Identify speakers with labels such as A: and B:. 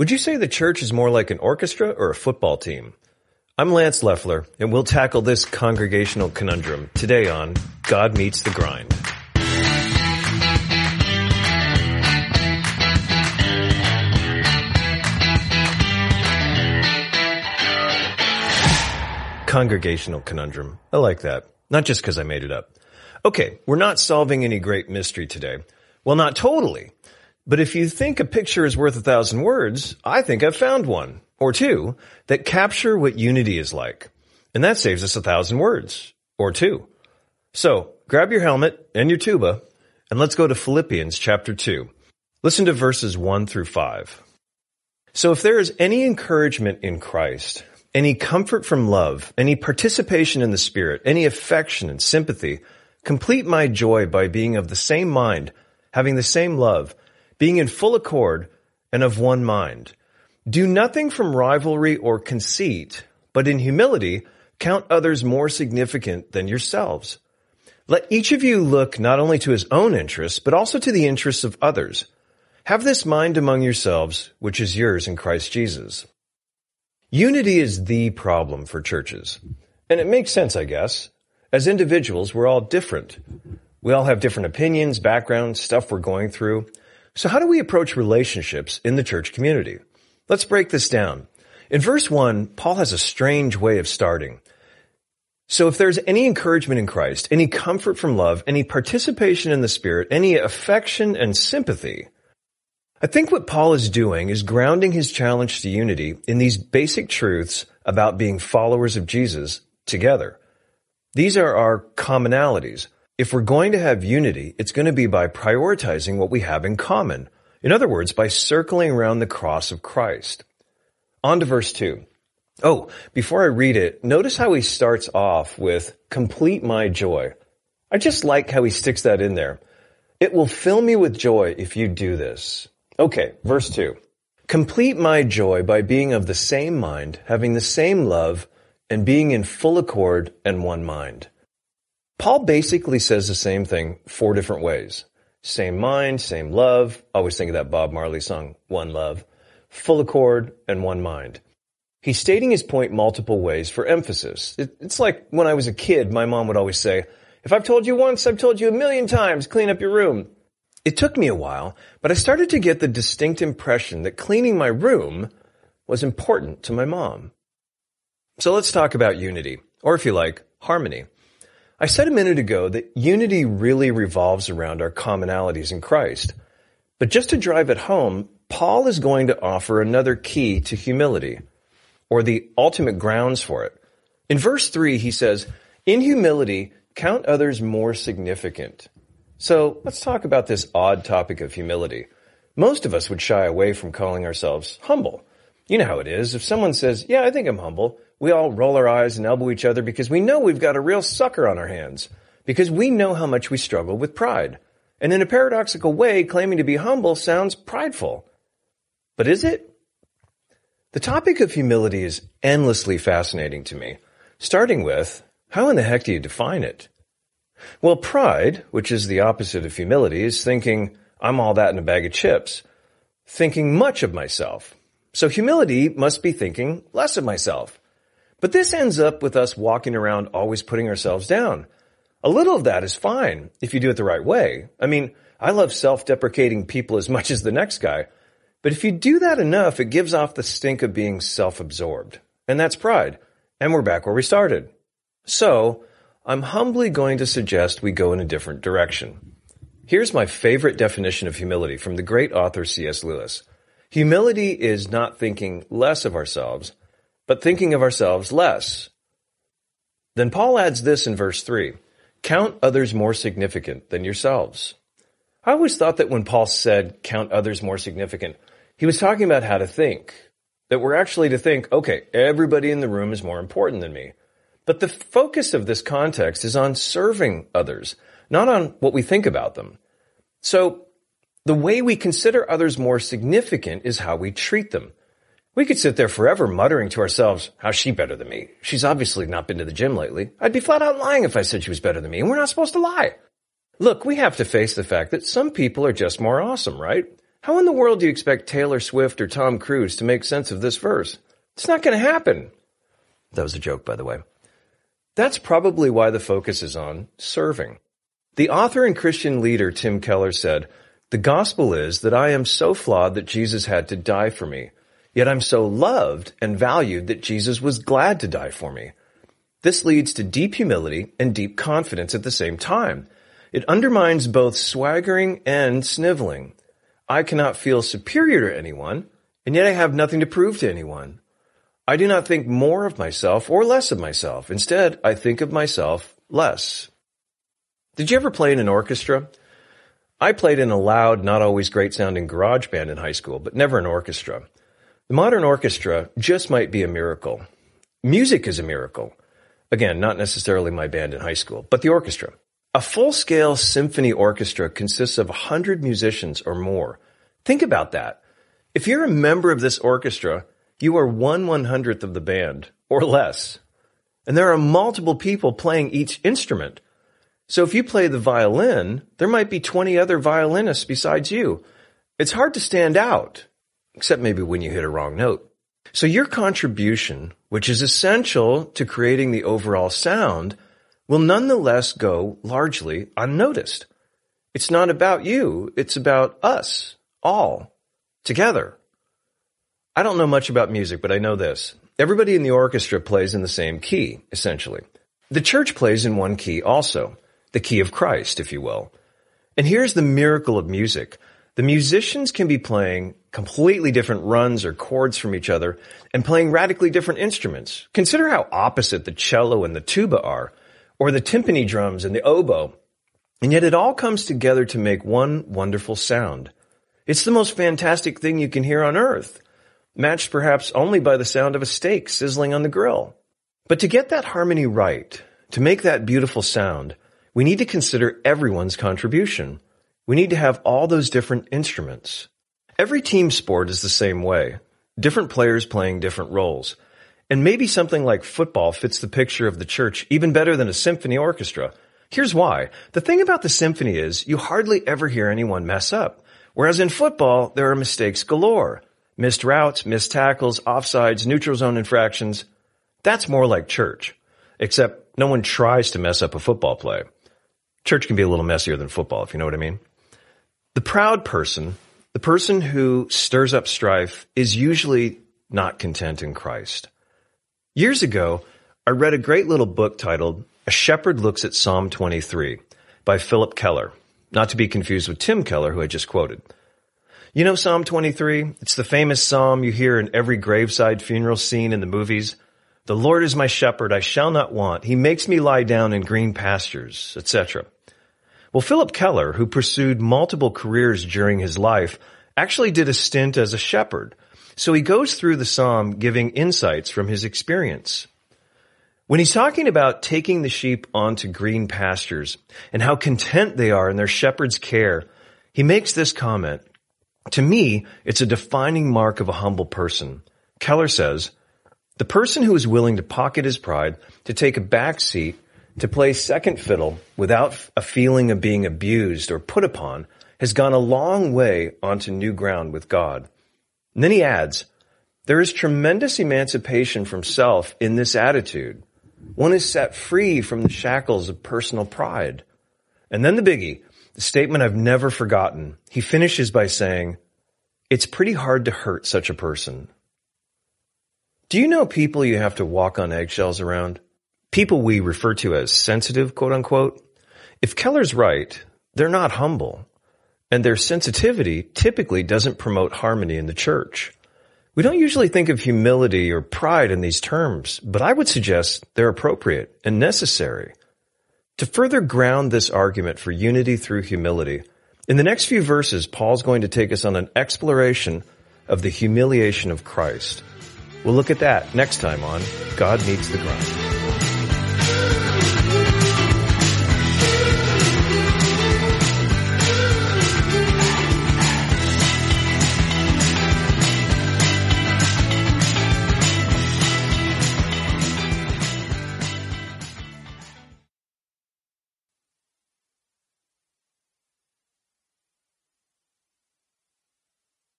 A: Would you say the church is more like an orchestra or a football team? I'm Lance Leffler, and we'll tackle this congregational conundrum today on God Meets the Grind. Congregational conundrum. I like that. Not just because I made it up. Okay, we're not solving any great mystery today. Well, not totally. But if you think a picture is worth a thousand words, I think I've found one or two that capture what unity is like. And that saves us a thousand words or two. So grab your helmet and your tuba and let's go to Philippians chapter two. Listen to verses one through five. So if there is any encouragement in Christ, any comfort from love, any participation in the Spirit, any affection and sympathy, complete my joy by being of the same mind, having the same love, being in full accord and of one mind. Do nothing from rivalry or conceit, but in humility count others more significant than yourselves. Let each of you look not only to his own interests, but also to the interests of others. Have this mind among yourselves, which is yours in Christ Jesus. Unity is the problem for churches. And it makes sense, I guess. As individuals, we're all different. We all have different opinions, backgrounds, stuff we're going through. So how do we approach relationships in the church community? Let's break this down. In verse 1, Paul has a strange way of starting. So if there's any encouragement in Christ, any comfort from love, any participation in the Spirit, any affection and sympathy, I think what Paul is doing is grounding his challenge to unity in these basic truths about being followers of Jesus together. These are our commonalities. If we're going to have unity, it's going to be by prioritizing what we have in common. In other words, by circling around the cross of Christ. On to verse 2. Oh, before I read it, notice how he starts off with complete my joy. I just like how he sticks that in there. It will fill me with joy if you do this. Okay, verse 2. Complete my joy by being of the same mind, having the same love, and being in full accord and one mind. Paul basically says the same thing four different ways. Same mind, same love. Always think of that Bob Marley song, One Love. Full accord and one mind. He's stating his point multiple ways for emphasis. It, it's like when I was a kid, my mom would always say, if I've told you once, I've told you a million times, clean up your room. It took me a while, but I started to get the distinct impression that cleaning my room was important to my mom. So let's talk about unity, or if you like, harmony. I said a minute ago that unity really revolves around our commonalities in Christ. But just to drive it home, Paul is going to offer another key to humility, or the ultimate grounds for it. In verse 3, he says, In humility, count others more significant. So let's talk about this odd topic of humility. Most of us would shy away from calling ourselves humble. You know how it is. If someone says, yeah, I think I'm humble, we all roll our eyes and elbow each other because we know we've got a real sucker on our hands. Because we know how much we struggle with pride. And in a paradoxical way, claiming to be humble sounds prideful. But is it? The topic of humility is endlessly fascinating to me. Starting with, how in the heck do you define it? Well, pride, which is the opposite of humility, is thinking, I'm all that in a bag of chips. Thinking much of myself. So humility must be thinking less of myself. But this ends up with us walking around always putting ourselves down. A little of that is fine if you do it the right way. I mean, I love self-deprecating people as much as the next guy. But if you do that enough, it gives off the stink of being self-absorbed. And that's pride. And we're back where we started. So, I'm humbly going to suggest we go in a different direction. Here's my favorite definition of humility from the great author C.S. Lewis. Humility is not thinking less of ourselves, but thinking of ourselves less. Then Paul adds this in verse 3 Count others more significant than yourselves. I always thought that when Paul said count others more significant, he was talking about how to think. That we're actually to think, okay, everybody in the room is more important than me. But the focus of this context is on serving others, not on what we think about them. So the way we consider others more significant is how we treat them. We could sit there forever muttering to ourselves, how's she better than me? She's obviously not been to the gym lately. I'd be flat out lying if I said she was better than me, and we're not supposed to lie. Look, we have to face the fact that some people are just more awesome, right? How in the world do you expect Taylor Swift or Tom Cruise to make sense of this verse? It's not going to happen. That was a joke, by the way. That's probably why the focus is on serving. The author and Christian leader Tim Keller said, The gospel is that I am so flawed that Jesus had to die for me. Yet I'm so loved and valued that Jesus was glad to die for me. This leads to deep humility and deep confidence at the same time. It undermines both swaggering and sniveling. I cannot feel superior to anyone, and yet I have nothing to prove to anyone. I do not think more of myself or less of myself. Instead, I think of myself less. Did you ever play in an orchestra? I played in a loud, not always great sounding garage band in high school, but never an orchestra. The modern orchestra just might be a miracle. Music is a miracle. Again, not necessarily my band in high school, but the orchestra. A full-scale symphony orchestra consists of 100 musicians or more. Think about that. If you're a member of this orchestra, you are one one hundredth of the band or less. And there are multiple people playing each instrument. So if you play the violin, there might be 20 other violinists besides you. It's hard to stand out, except maybe when you hit a wrong note. So your contribution, which is essential to creating the overall sound, will nonetheless go largely unnoticed. It's not about you. It's about us all together. I don't know much about music, but I know this. Everybody in the orchestra plays in the same key, essentially. The church plays in one key also, the key of Christ, if you will. And here's the miracle of music. The musicians can be playing completely different runs or chords from each other and playing radically different instruments. Consider how opposite the cello and the tuba are, or the timpani drums and the oboe. And yet it all comes together to make one wonderful sound. It's the most fantastic thing you can hear on earth matched perhaps only by the sound of a steak sizzling on the grill. But to get that harmony right, to make that beautiful sound, we need to consider everyone's contribution. We need to have all those different instruments. Every team sport is the same way. Different players playing different roles. And maybe something like football fits the picture of the church even better than a symphony orchestra. Here's why. The thing about the symphony is you hardly ever hear anyone mess up. Whereas in football, there are mistakes galore missed routes, missed tackles, offsides, neutral zone infractions. That's more like church, except no one tries to mess up a football play. Church can be a little messier than football, if you know what I mean. The proud person, the person who stirs up strife, is usually not content in Christ. Years ago, I read a great little book titled A Shepherd Looks at Psalm 23 by Philip Keller, not to be confused with Tim Keller, who I just quoted. You know Psalm 23? It's the famous psalm you hear in every graveside funeral scene in the movies. The Lord is my shepherd, I shall not want. He makes me lie down in green pastures, etc. Well, Philip Keller, who pursued multiple careers during his life, actually did a stint as a shepherd. So he goes through the psalm giving insights from his experience. When he's talking about taking the sheep onto green pastures and how content they are in their shepherd's care, he makes this comment. To me, it's a defining mark of a humble person. Keller says, the person who is willing to pocket his pride, to take a back seat, to play second fiddle without a feeling of being abused or put upon, has gone a long way onto new ground with God. And then he adds, there is tremendous emancipation from self in this attitude. One is set free from the shackles of personal pride. And then the biggie, the statement I've never forgotten. He finishes by saying, it's pretty hard to hurt such a person. Do you know people you have to walk on eggshells around? People we refer to as sensitive, quote unquote. If Keller's right, they're not humble. And their sensitivity typically doesn't promote harmony in the church. We don't usually think of humility or pride in these terms, but I would suggest they're appropriate and necessary. To further ground this argument for unity through humility, in the next few verses, Paul's going to take us on an exploration of the humiliation of Christ. We'll look at that next time on God Meets the Grind.